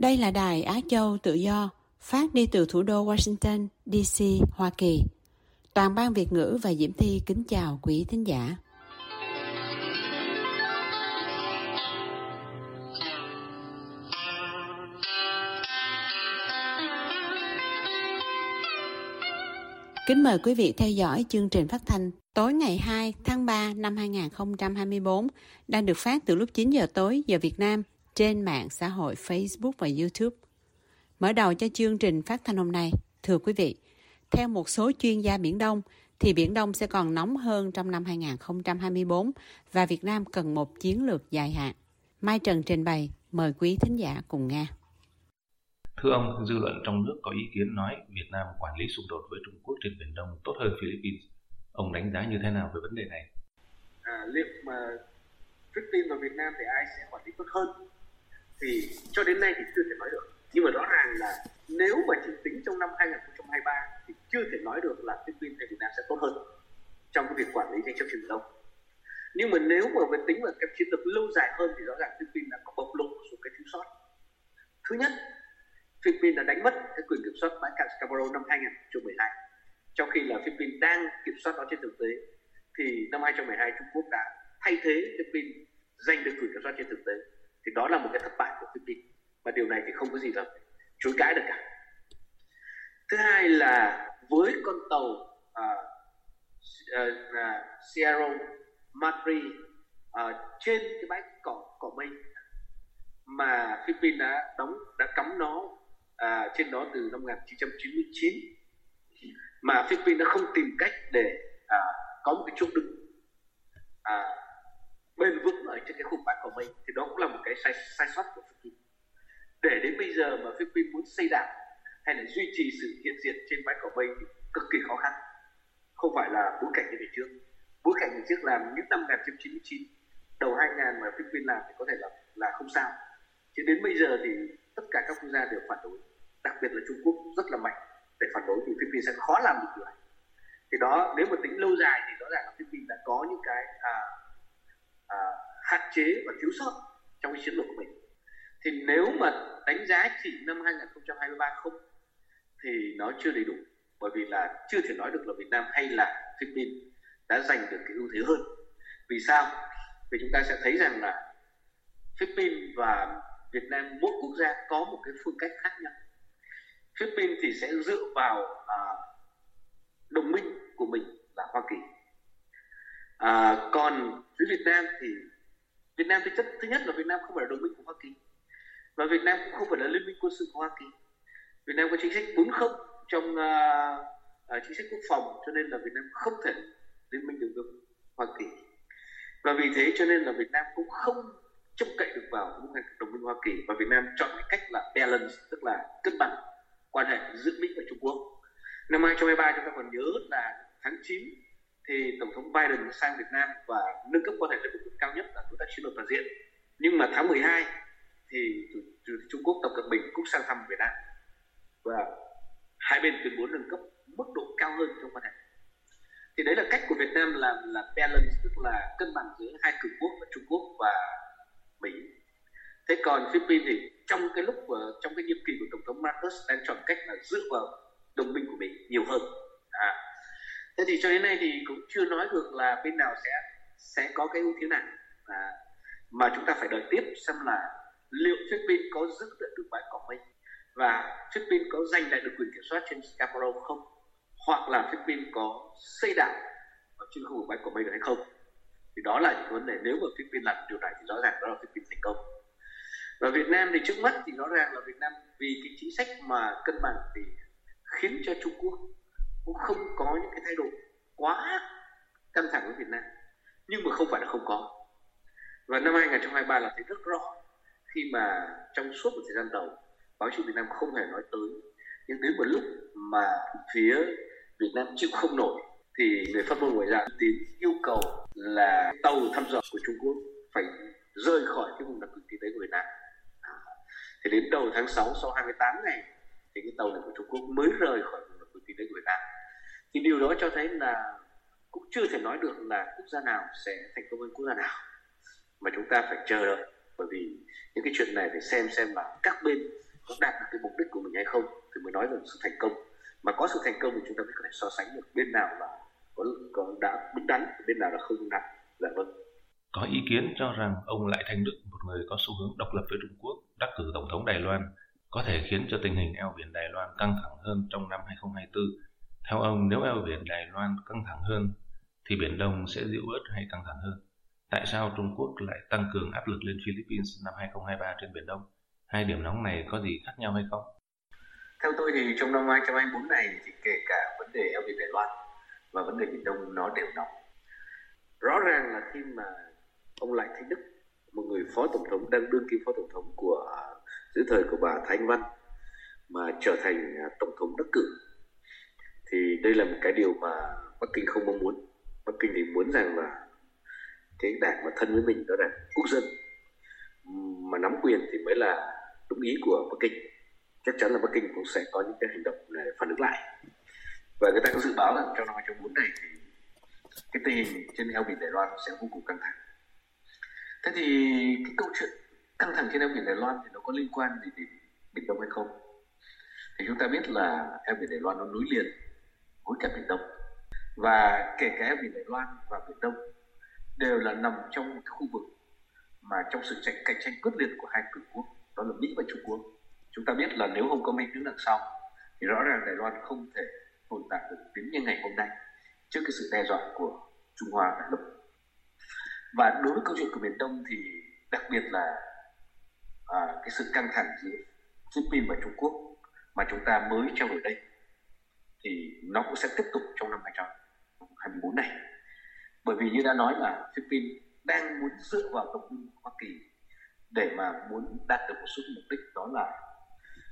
Đây là đài Á Châu Tự Do, phát đi từ thủ đô Washington, D.C., Hoa Kỳ. Toàn ban Việt ngữ và Diễm Thi kính chào quý thính giả. Kính mời quý vị theo dõi chương trình phát thanh tối ngày 2 tháng 3 năm 2024 đang được phát từ lúc 9 giờ tối giờ Việt Nam trên mạng xã hội Facebook và YouTube. Mở đầu cho chương trình phát thanh hôm nay, thưa quý vị, theo một số chuyên gia Biển Đông, thì Biển Đông sẽ còn nóng hơn trong năm 2024 và Việt Nam cần một chiến lược dài hạn. Mai Trần trình bày, mời quý thính giả cùng nghe. Thưa ông, dư luận trong nước có ý kiến nói Việt Nam quản lý xung đột với Trung Quốc trên Biển Đông tốt hơn Philippines. Ông đánh giá như thế nào về vấn đề này? À, liệu mà Philippines và Việt Nam thì ai sẽ quản lý tốt hơn? Thì cho đến nay thì chưa thể nói được. Nhưng mà rõ ràng là nếu mà chỉ tính trong năm 2023 thì chưa thể nói được là Philippines hay Việt Nam sẽ tốt hơn trong cái việc quản lý tranh chấp truyền thông Nhưng mà nếu mà về tính vào cái chiến lược lâu dài hơn thì rõ ràng Philippines đã có bộc lộ một số cái thiếu sót. Thứ nhất, Philippines đã đánh mất cái quyền kiểm soát bãi cạn Scarborough năm 2012 trong khi là Philippines đang kiểm soát nó trên thực tế thì năm 2012 Trung Quốc đã thay thế Philippines giành được quyền kiểm soát trên thực tế thì đó là một cái thất bại của Philippines. Và điều này thì không có gì là chối cãi được cả. Thứ hai là với con tàu uh, uh, Sierra Madre uh, trên cái bãi cỏ cỏ mây mà Philippines đã đóng đã cắm nó uh, trên đó từ năm 1999 mà Philippines đã không tìm cách để uh, có một cái chỗ đứng à, bền cùng ở của mình bãi thì đó cũng là một cái sai sai sót của Philippines để đến bây giờ mà Philippines muốn xây đảo hay là duy trì sự hiện diện trên bãi cỏ mây thì cực kỳ khó khăn. Không phải là bối cảnh như ngày trước. Bối cảnh ngày trước làm những năm 1999 đầu 2000 mà Philippines làm thì có thể là là không sao. Chứ đến bây giờ thì tất cả các quốc gia đều phản đối. Đặc biệt là Trung Quốc rất là mạnh. Để phản đối thì Philippines sẽ khó làm được điều này. Thì đó nếu mà tính lâu dài thì rõ ràng là Philippines đã có những cái à, à, hạn chế và thiếu sót trong cái chiến lược của mình. Thì nếu mà đánh giá chỉ năm 2023 không thì nó chưa đầy đủ. Bởi vì là chưa thể nói được là Việt Nam hay là Philippines đã giành được cái ưu thế hơn. Vì sao? Vì chúng ta sẽ thấy rằng là Philippines và Việt Nam mỗi quốc gia có một cái phương cách khác nhau. Philippines thì sẽ dựa vào à, đồng minh của mình là Hoa Kỳ. À, còn phía Việt Nam thì Việt Nam thì chất thứ nhất là Việt Nam không phải là đồng minh của Hoa Kỳ và Việt Nam cũng không phải là liên minh quân sự của Hoa Kỳ Việt Nam có chính sách 40 trong uh, uh, chính sách quốc phòng cho nên là Việt Nam không thể liên minh được với Hoa Kỳ và vì thế cho nên là Việt Nam cũng không trông cậy được vào những đồng minh Hoa Kỳ và Việt Nam chọn cái cách là balance tức là cân bằng quan hệ giữa Mỹ và Trung Quốc. Năm 2023 chúng ta còn nhớ là tháng 9 thì Tổng thống Biden sang Việt Nam và nâng cấp quan hệ lên mức cao nhất là đối tác chiến lược toàn diện. Nhưng mà tháng 12 thì Trung Quốc Tập Cận Bình cũng sang thăm Việt Nam và hai bên tuyên bố nâng cấp mức độ cao hơn trong quan hệ. Thì đấy là cách của Việt Nam làm là balance, tức là cân bằng giữa hai cường quốc là Trung Quốc và Mỹ thế còn Philippines thì trong cái lúc trong cái nhiệm kỳ của tổng thống Marcos đang chọn cách là dựa vào đồng minh của mình nhiều hơn thế thì cho đến nay thì cũng chưa nói được là bên nào sẽ sẽ có cái ưu thế nào. À. mà chúng ta phải đợi tiếp xem là liệu Philippines có giữ được bãi cỏ mình và Philippines có giành lại được quyền kiểm soát trên Scarborough không? Hoặc là Philippines có xây đảo ở trên khu vực bãi cỏ mây được hay không? Thì đó là những vấn đề nếu mà Philippines làm điều này thì rõ ràng đó là Philippines thành công. Và Việt Nam thì trước mắt thì rõ ràng là Việt Nam vì cái chính sách mà cân bằng thì khiến cho Trung Quốc cũng không có những cái thay đổi quá căng thẳng với Việt Nam nhưng mà không phải là không có và năm 2023 là thấy rất rõ khi mà trong suốt một thời gian đầu báo chí Việt Nam không hề nói tới nhưng đến một lúc mà phía Việt Nam chịu không nổi thì người phát ngôn ngoại giao tiến yêu cầu là tàu thăm dò của Trung Quốc phải rời khỏi cái vùng đặc quyền kinh tế của Việt Nam. À, thì đến đầu tháng 6 sau 28 ngày thì cái tàu này của Trung Quốc mới rời khỏi vùng đặc quyền kinh tế của Việt Nam. Thì điều đó cho thấy là cũng chưa thể nói được là quốc gia nào sẽ thành công hơn quốc gia nào. Mà chúng ta phải chờ đợi bởi vì những cái chuyện này phải xem xem là các bên có đạt được cái mục đích của mình hay không thì mới nói về sự thành công. Mà có sự thành công thì chúng ta mới có thể so sánh được bên nào là có, có đã đúng đắn bên nào là không đúng đắn dạ vâng. Có ý kiến cho rằng ông Lại Thanh Đức, một người có xu hướng độc lập với Trung Quốc, đắc cử Tổng thống Đài Loan, có thể khiến cho tình hình eo biển Đài Loan căng thẳng hơn trong năm 2024. Theo ông, nếu eo biển Đài Loan căng thẳng hơn, thì Biển Đông sẽ dịu bớt hay căng thẳng hơn? Tại sao Trung Quốc lại tăng cường áp lực lên Philippines năm 2023 trên Biển Đông? Hai điểm nóng này có gì khác nhau hay không? Theo tôi thì trong năm 2024 này thì kể cả vấn đề eo biển Đài Loan và vấn đề Biển Đông nó đều nóng. Rõ ràng là khi mà ông Lại Thanh Đức, một người phó tổng thống đang đương kim phó tổng thống của dưới thời của bà Thanh Văn mà trở thành à, tổng thống đắc cử thì đây là một cái điều mà Bắc Kinh không mong muốn. Bắc Kinh thì muốn rằng là cái đảng mà thân với mình đó là quốc dân. Mà nắm quyền thì mới là đúng ý của Bắc Kinh. Chắc chắn là Bắc Kinh cũng sẽ có những cái hành động để phản ứng lại. Và người ta có dự báo rằng trong năm 2024 này thì cái tình hình trên eo biển Đài Loan sẽ vô cùng căng thẳng. Thế thì cái câu chuyện căng thẳng trên eo biển Đài Loan thì nó có liên quan gì đến Biển Đông hay không? Thì chúng ta biết là eo biển Đài Loan nó nối liền với cả Biển Đông. Và kể cả biển Đài Loan và Biển Đông đều là nằm trong một khu vực mà trong sự tranh cạnh tranh quyết liệt của hai cường quốc đó là Mỹ và Trung Quốc. Chúng ta biết là nếu không có minh đứng đằng sau thì rõ ràng Đài Loan không thể tồn tại được đến như ngày hôm nay trước cái sự đe dọa của Trung Hoa đại lục và đối với câu chuyện của miền Đông thì đặc biệt là à, cái sự căng thẳng giữa Philippines và Trung Quốc mà chúng ta mới trao đổi đây thì nó cũng sẽ tiếp tục trong năm 2024 này. Bởi vì như đã nói là Philippines đang muốn dựa vào đồng minh của Hoa Kỳ để mà muốn đạt được một số mục đích, đó là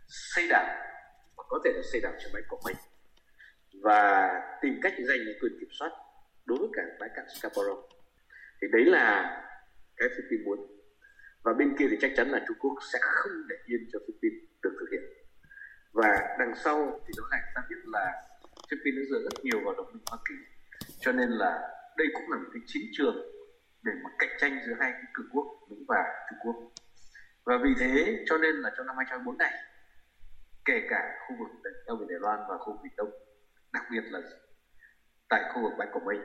xây đảo và có thể là xây đảo trên bãi cỏ mình và tìm cách giành quyền kiểm soát đối với cả bãi cạn Scarborough. Thì đấy là cái Philippines muốn. Và bên kia thì chắc chắn là Trung Quốc sẽ không để yên cho Philippines được thực hiện và đằng sau thì rõ ràng ta biết là Philippines đã dựa rất nhiều vào đồng minh Hoa Kỳ. Cho nên là đây cũng là một cái chiến trường để mà cạnh tranh giữa hai cái cường quốc, Mỹ và Trung Quốc. Và vì thế, cho nên là trong năm 2024 này, kể cả khu vực Đông biển Đài Loan và khu vực Biển Đông, đặc biệt là tại khu vực bãi Quảng Mây,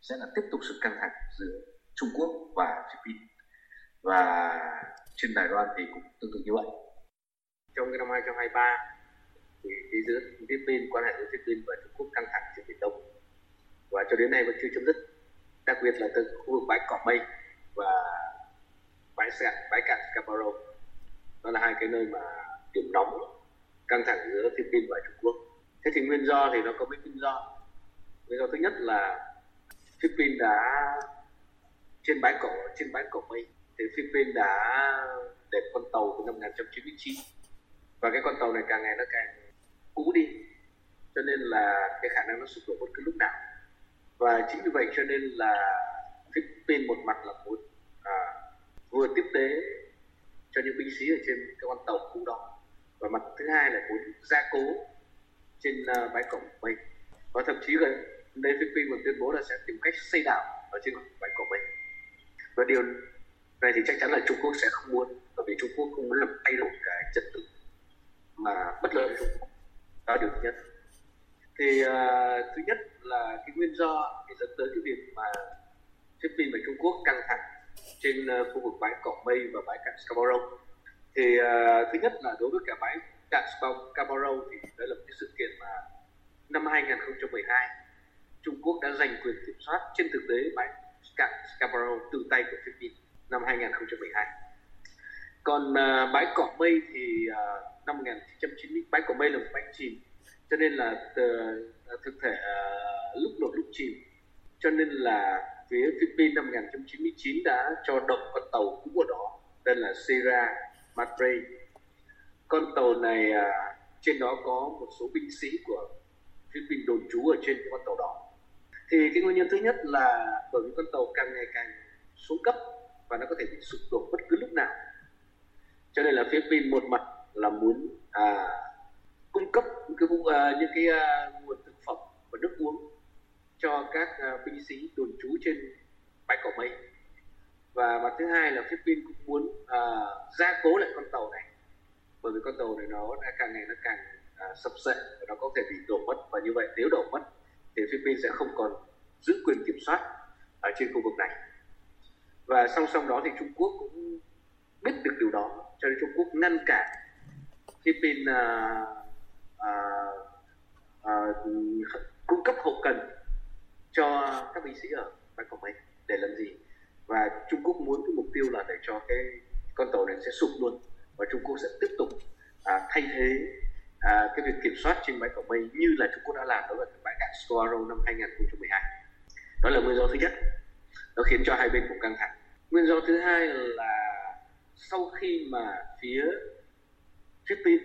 sẽ là tiếp tục sự căng thẳng giữa Trung Quốc và Philippines. Và trên Đài Loan thì cũng tương tự như vậy. Trong cái năm 2023 thì phía giữa Philippines, quan hệ giữa Philippines và Trung Quốc căng thẳng trên Biển Đông. Và cho đến nay vẫn chưa chấm dứt. Đặc biệt là từ khu vực bãi cỏ mây và bãi sạn bãi cạn Caparo đó là hai cái nơi mà điểm nóng căng thẳng giữa Philippines và Trung Quốc. Thế thì nguyên do thì nó có mấy nguyên do. Nguyên do thứ nhất là Philippines đã trên bãi cỏ, trên bãi cỏ mây. Thì Philippines đã để con tàu từ năm 1999 và cái con tàu này càng ngày nó càng cũ đi cho nên là cái khả năng nó sụp đổ bất cứ lúc nào. Và chính vì vậy cho nên là Philippines một mặt là muốn à, vừa tiếp tế cho những binh sĩ ở trên cái con tàu cũ đó và mặt thứ hai là muốn gia cố trên uh, bãi cổng mình. Và thậm chí gần đây Philippines còn tuyên bố là sẽ tìm cách xây đảo ở trên bãi cổng mình. Và điều này thì chắc chắn là Trung Quốc sẽ không muốn bởi vì Trung Quốc không muốn làm thay đổi cái trật tự mà bất lợi Trung Quốc đó là điều thứ nhất thì uh, thứ nhất là cái nguyên do thì dẫn tới cái việc mà Philippines và Trung Quốc căng thẳng trên uh, khu vực bãi cỏ mây và bãi cạn Scarborough thì uh, thứ nhất là đối với cả bãi cạn Scarborough thì đây là một cái sự kiện mà năm 2012 Trung Quốc đã giành quyền kiểm soát trên thực tế bãi cạn Scarborough từ tay của Philippines năm 2012 còn uh, bãi cỏ mây thì uh, năm 1990 bãi cỏ mây là một bánh chìm. Cho nên là ờ, thực thể ờ, lúc nổi lúc chìm. Cho nên là phía Philippines năm 1999 đã cho động con tàu cũ của đó, tên là Sierra Madre. Con tàu này à, trên đó có một số binh sĩ của Philippines đồn trú ở trên cái con tàu đó. Thì cái nguyên nhân thứ nhất là bởi vì con tàu càng ngày càng xuống cấp và nó có thể bị sụp đổ bất cứ lúc nào. Cho nên là Philippines một mặt là muốn à, cung cấp những cái, à, những cái à, nguồn thực phẩm và nước uống cho các à, binh sĩ đồn trú trên bãi cỏ mây. Và mặt thứ hai là Philippines cũng muốn à, gia cố lại con tàu này bởi vì con tàu này nó đã càng ngày nó càng à, sập sệ và nó có thể bị đổ mất. Và như vậy nếu đổ mất thì Philippines sẽ không còn giữ quyền kiểm soát ở trên khu vực này. Và song song đó thì Trung Quốc cũng biết được điều đó cho nên Trung Quốc ngăn cản Philippines uh, à, uh, à, uh, à, cung cấp hậu cần cho các binh sĩ ở bãi cỏ mây để làm gì? Và Trung Quốc muốn cái mục tiêu là để cho cái con tàu này sẽ sụp luôn và Trung Quốc sẽ tiếp tục à, thay thế à, cái việc kiểm soát trên bãi cỏ mây như là Trung Quốc đã làm đối với bãi cạn Squarrow năm 2012 đó là nguyên do thứ nhất. Nó khiến cho hai bên cũng căng thẳng. Nguyên do thứ hai là sau khi mà phía Philippines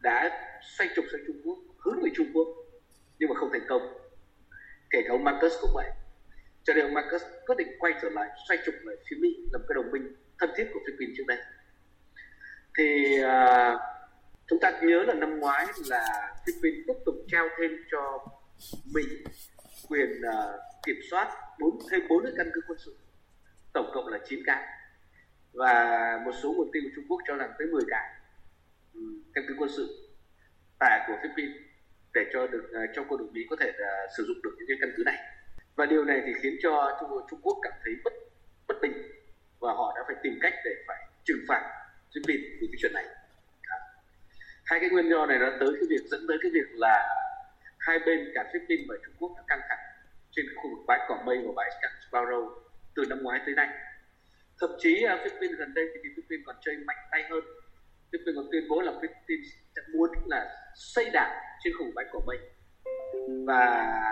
đã xoay trục sang Trung Quốc hướng về Trung Quốc nhưng mà không thành công. Kể cả ông Marcus cũng vậy. Cho nên ông Marcus quyết định quay trở lại xoay trục lại phía Mỹ làm cái đồng minh thân thiết của Philippines trước đây. Thì uh, chúng ta nhớ là năm ngoái là Philippines tiếp tục trao thêm cho Mỹ quyền uh, kiểm soát bốn thêm bốn cái căn cứ quân sự tổng cộng là 9 cái. Và một số nguồn tin của Trung Quốc cho rằng tới 10 cái căn cứ quân sự tại của Philippines để cho được à, cho quân đội Mỹ có thể uh, sử dụng được những cái căn cứ này. Và điều này thì khiến cho Trung, Trung Quốc cảm thấy bất bất bình và họ đã phải tìm cách để phải trừng phạt Philippines vì cái chuyện này. À. hai cái nguyên do này nó tới cái việc dẫn tới cái việc là hai bên cả Philippines và Trung Quốc đã căng thẳng trên khu vực bãi cỏ mây và bãi Sparrow từ năm ngoái tới nay. Thậm chí à, Philippines gần đây thì Philippines còn chơi mạnh tay hơn Philippines còn tuyên bố là Philippines sẽ muốn là xây đảo trên khủng bãi cỏ mình và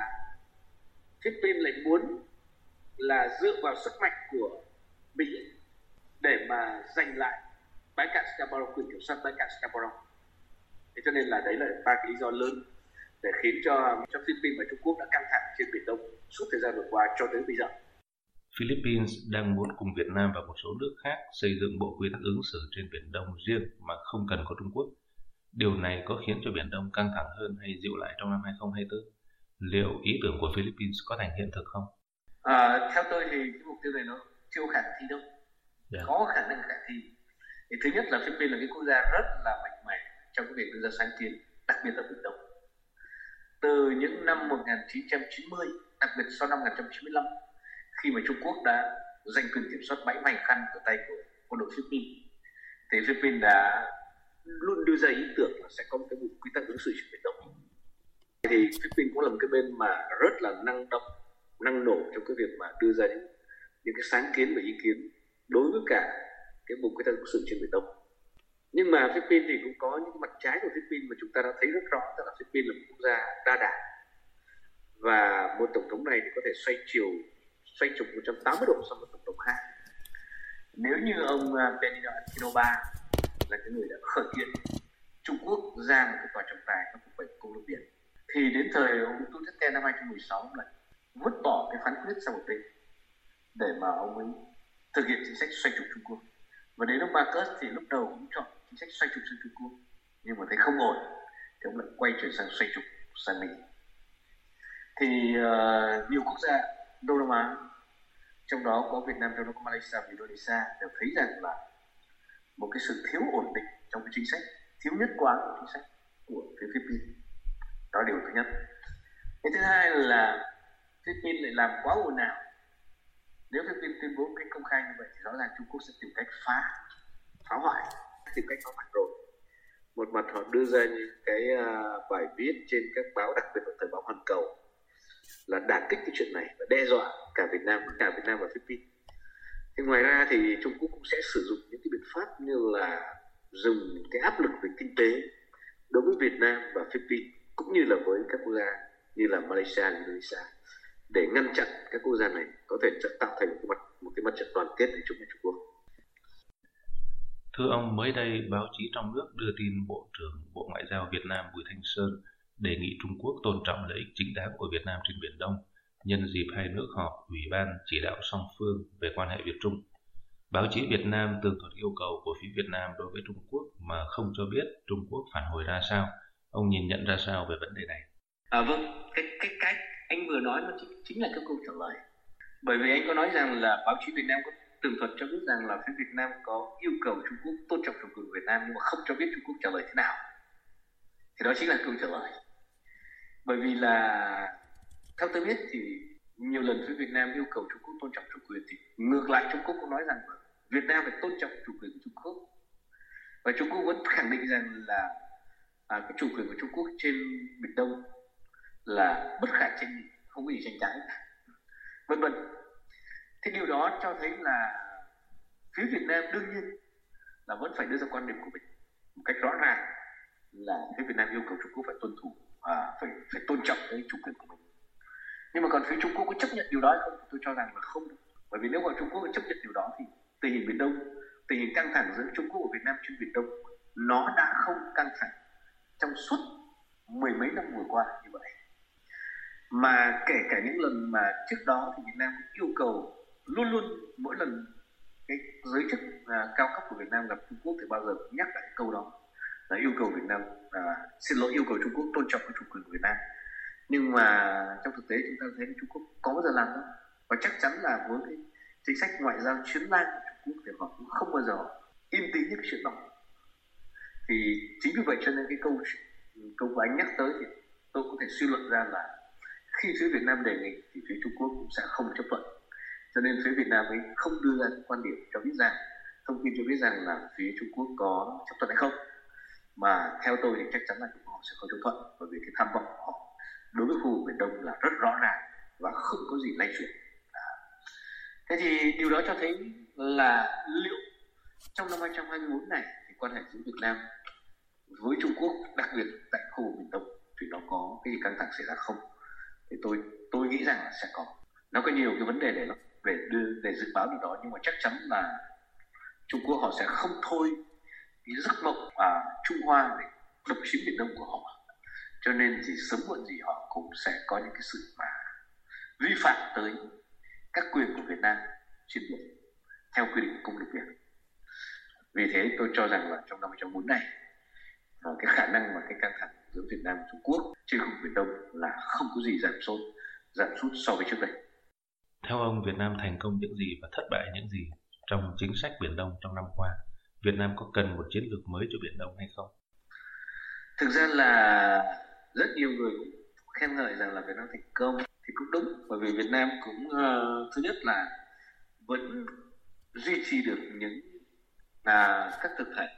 Philippines lại muốn là dựa vào sức mạnh của Mỹ để mà giành lại bãi cạn Scarborough, quyền kiểm soát bãi cạn Scarborough thế cho nên là đấy là ba cái lý do lớn để khiến cho cho Philippines và Trung Quốc đã căng thẳng trên biển Đông suốt thời gian vừa qua cho tới bây giờ. Philippines đang muốn cùng Việt Nam và một số nước khác xây dựng bộ quy tắc ứng xử trên Biển Đông riêng mà không cần có Trung Quốc. Điều này có khiến cho Biển Đông căng thẳng hơn hay dịu lại trong năm 2024? Liệu ý tưởng của Philippines có thành hiện thực không? À, theo tôi thì cái mục tiêu này nó chưa khả thi đâu. Yeah. Dạ. Có khả năng khả thi. Thì thứ nhất là Philippines là cái quốc gia rất là mạnh mẽ trong cái việc đưa ra sáng kiến, đặc biệt là Biển Đông. Từ những năm 1990, đặc biệt sau năm 1995, khi mà Trung Quốc đã giành quyền kiểm soát bãi vành khăn ở tay của quân đội Philippines, thì Philippines đã luôn đưa ra ý tưởng là sẽ có một cái bộ quy tắc ứng xử trên biển Đông. Thì Philippines cũng là một cái bên mà rất là năng động năng nổ trong cái việc mà đưa ra những những cái sáng kiến và ý kiến đối với cả cái bộ quy tắc ứng xử trên biển Đông. Nhưng mà Philippines thì cũng có những mặt trái của Philippines mà chúng ta đã thấy rất rõ tức là Philippines là một quốc gia đa đảng. Và một tổng thống này thì có thể xoay chiều xoay trục 180 độ so với tổng thống khác nếu như ông à, Benito Benigno Aquino ba là cái người đã khởi kiện Trung Quốc ra một cái tòa trọng tài trong cuộc bệnh công lục biển thì đến thời ông Duterte năm 2016 ông lại vứt bỏ cái phán quyết sang một bên để mà ông ấy thực hiện chính sách xoay trục Trung Quốc. Và đến ông Marcus thì lúc đầu cũng chọn chính sách xoay trục sang Trung Quốc nhưng mà thấy không ổn thì ông lại quay trở sang xoay trục sang Mỹ. Thì uh, nhiều quốc gia Đông Nam Á. Trong đó có Việt Nam trong đó có Malaysia và Indonesia đều thấy rằng là một cái sự thiếu ổn định trong cái chính sách thiếu nhất quán của chính sách của phía Philippines. Đó là điều thứ nhất. Cái thứ hai là Philippines lại làm quá ồn ào. Nếu Philippines tuyên bố cái công khai như vậy thì rõ ràng Trung Quốc sẽ tìm cách phá phá hoại tìm cách phá hoại rồi. Một mặt họ đưa ra những cái uh, bài viết trên các báo đặc biệt là thời báo hoàn cầu là đả kích cái chuyện này và đe dọa cả Việt Nam cả Việt Nam và Philippines thì ngoài ra thì Trung Quốc cũng sẽ sử dụng những cái biện pháp như là dùng cái áp lực về kinh tế đối với Việt Nam và Philippines cũng như là với các quốc gia như là Malaysia, Indonesia để ngăn chặn các quốc gia này có thể tạo thành một, mặt, một cái mặt trận đoàn kết để chống lại Trung Quốc. Thưa ông, mới đây báo chí trong nước đưa tin Bộ trưởng Bộ Ngoại giao Việt Nam Bùi Thanh Sơn đề nghị Trung Quốc tôn trọng lợi ích chính đáng của Việt Nam trên Biển Đông nhân dịp hai nước họp Ủy ban chỉ đạo song phương về quan hệ Việt Trung. Báo chí Việt Nam tường thuật yêu cầu của phía Việt Nam đối với Trung Quốc mà không cho biết Trung Quốc phản hồi ra sao. Ông nhìn nhận ra sao về vấn đề này? À vâng, cái cái cách anh vừa nói nó chính, chính là cái câu trả lời. Bởi vì anh có nói rằng là báo chí Việt Nam có tường thuật cho biết rằng là phía Việt Nam có yêu cầu Trung Quốc tôn trọng chủ quyền Việt Nam nhưng mà không cho biết Trung Quốc trả lời thế nào. Thì đó chính là câu trả lời. Bởi vì là theo tôi biết thì nhiều lần phía Việt Nam yêu cầu Trung Quốc tôn trọng chủ quyền thì ngược lại Trung Quốc cũng nói rằng Việt Nam phải tôn trọng chủ quyền của Trung Quốc. Và Trung Quốc vẫn khẳng định rằng là à, cái chủ quyền của Trung Quốc trên Biển Đông là bất khả tranh không có gì tranh cãi. Vân vân. Thế điều đó cho thấy là phía Việt Nam đương nhiên là vẫn phải đưa ra quan điểm của mình một cách rõ ràng là phía Việt Nam yêu cầu Trung Quốc phải tuân thủ à, phải phải tôn trọng cái chủ quyền của mình. Nhưng mà còn phía Trung Quốc có chấp nhận điều đó hay không? Tôi cho rằng là không. Bởi vì nếu mà Trung Quốc chấp nhận điều đó thì tình hình Biển Đông tình hình căng thẳng giữa Trung Quốc và Việt Nam trên Biển Đông nó đã không căng thẳng trong suốt mười mấy năm vừa qua như vậy. Mà kể cả những lần mà trước đó thì Việt Nam yêu cầu luôn luôn mỗi lần cái giới chức uh, cao cấp của Việt Nam gặp Trung Quốc thì bao giờ cũng nhắc lại câu đó là yêu cầu Việt Nam à, xin lỗi yêu cầu Trung Quốc tôn trọng cái chủ quyền của Việt Nam. Nhưng mà trong thực tế chúng ta thấy Trung Quốc có bao giờ làm đâu và chắc chắn là với cái chính sách ngoại giao chiến lan của Trung Quốc thì họ cũng không bao giờ im tĩnh những chuyện đó. Thì chính vì vậy cho nên cái câu câu của anh nhắc tới thì tôi có thể suy luận ra là khi phía Việt Nam đề nghị thì phía Trung Quốc cũng sẽ không chấp thuận. Cho nên phía Việt Nam ấy không đưa ra quan điểm cho biết rằng thông tin cho biết rằng là phía Trung Quốc có chấp thuận hay không mà theo tôi thì chắc chắn là họ sẽ không chấp thuận, bởi vì cái tham vọng của họ đối với khu vực Biển Đông là rất rõ ràng và không có gì lay chuyển. Thế thì điều đó cho thấy là liệu trong năm 2024 này thì quan hệ giữa Việt Nam với Trung Quốc, đặc biệt tại khu vực Biển Đông, thì nó có cái gì căng thẳng xảy ra không? Thì tôi tôi nghĩ rằng là sẽ có. Nó có nhiều cái vấn đề để để đưa, để dự báo được đó, nhưng mà chắc chắn là Trung Quốc họ sẽ không thôi cái giấc mộng và Trung Hoa để độc chiếm biển Đông của họ cho nên thì sớm muộn gì họ cũng sẽ có những cái sự mà vi phạm tới các quyền của Việt Nam trên biển theo quy định công ước biển vì thế tôi cho rằng là trong năm 2014 này cái khả năng mà cái căng thẳng giữa Việt Nam và Trung Quốc trên khu vực Biển Đông là không có gì giảm sút giảm sút so với trước đây. Theo ông, Việt Nam thành công những gì và thất bại những gì trong chính sách Biển Đông trong năm qua? Việt Nam có cần một chiến lược mới cho Biển Đông hay không? Thực ra là rất nhiều người cũng khen ngợi rằng là Việt Nam thành công thì cũng đúng bởi vì Việt Nam cũng uh, thứ nhất là vẫn duy trì được những là các thực thể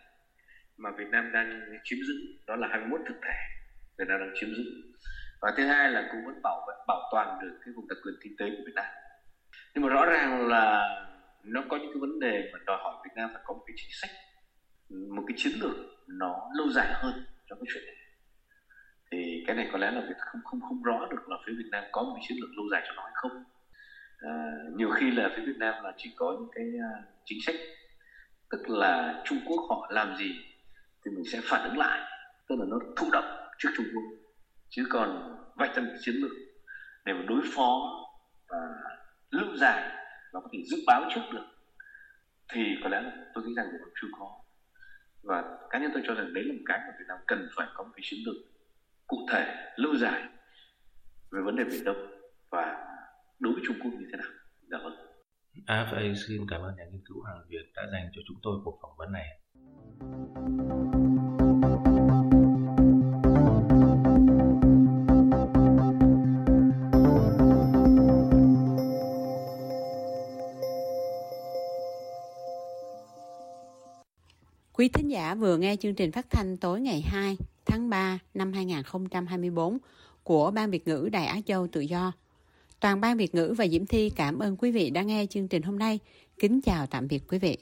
mà Việt Nam đang chiếm giữ đó là 21 thực thể Việt Nam đang chiếm giữ và thứ hai là cũng vẫn bảo vệ bảo toàn được cái vùng đặc quyền kinh tế của Việt Nam nhưng mà rõ ràng là nó có những cái vấn đề mà đòi hỏi Việt Nam phải có một cái chính sách một cái chiến lược nó lâu dài hơn trong cái chuyện này. Thì cái này có lẽ là việc không không không rõ được là phía Việt Nam có một cái chiến lược lâu dài cho nó hay không. À, nhiều khi là phía Việt Nam là chỉ có những cái uh, chính sách tức là Trung Quốc họ làm gì thì mình sẽ phản ứng lại tức là nó thụ động trước Trung Quốc. Chứ còn vạch ra một chiến lược để mà đối phó và lâu dài nó có thể dự báo trước được, thì có lẽ là tôi nghĩ rằng là chưa có và cá nhân tôi cho rằng đấy là một cái mà Việt Nam cần phải có một cái chiến lược cụ thể, lâu dài về vấn đề biển Đông và đối với Trung Quốc như thế nào. Dạ vâng. À, AFA xin cảm ơn nhà nghiên cứu hàng Việt đã dành cho chúng tôi cuộc phỏng vấn này. Quý thính giả vừa nghe chương trình phát thanh tối ngày 2 tháng 3 năm 2024 của Ban Việt ngữ Đài Á Châu Tự Do. Toàn Ban Việt ngữ và Diễm Thi cảm ơn quý vị đã nghe chương trình hôm nay. Kính chào tạm biệt quý vị.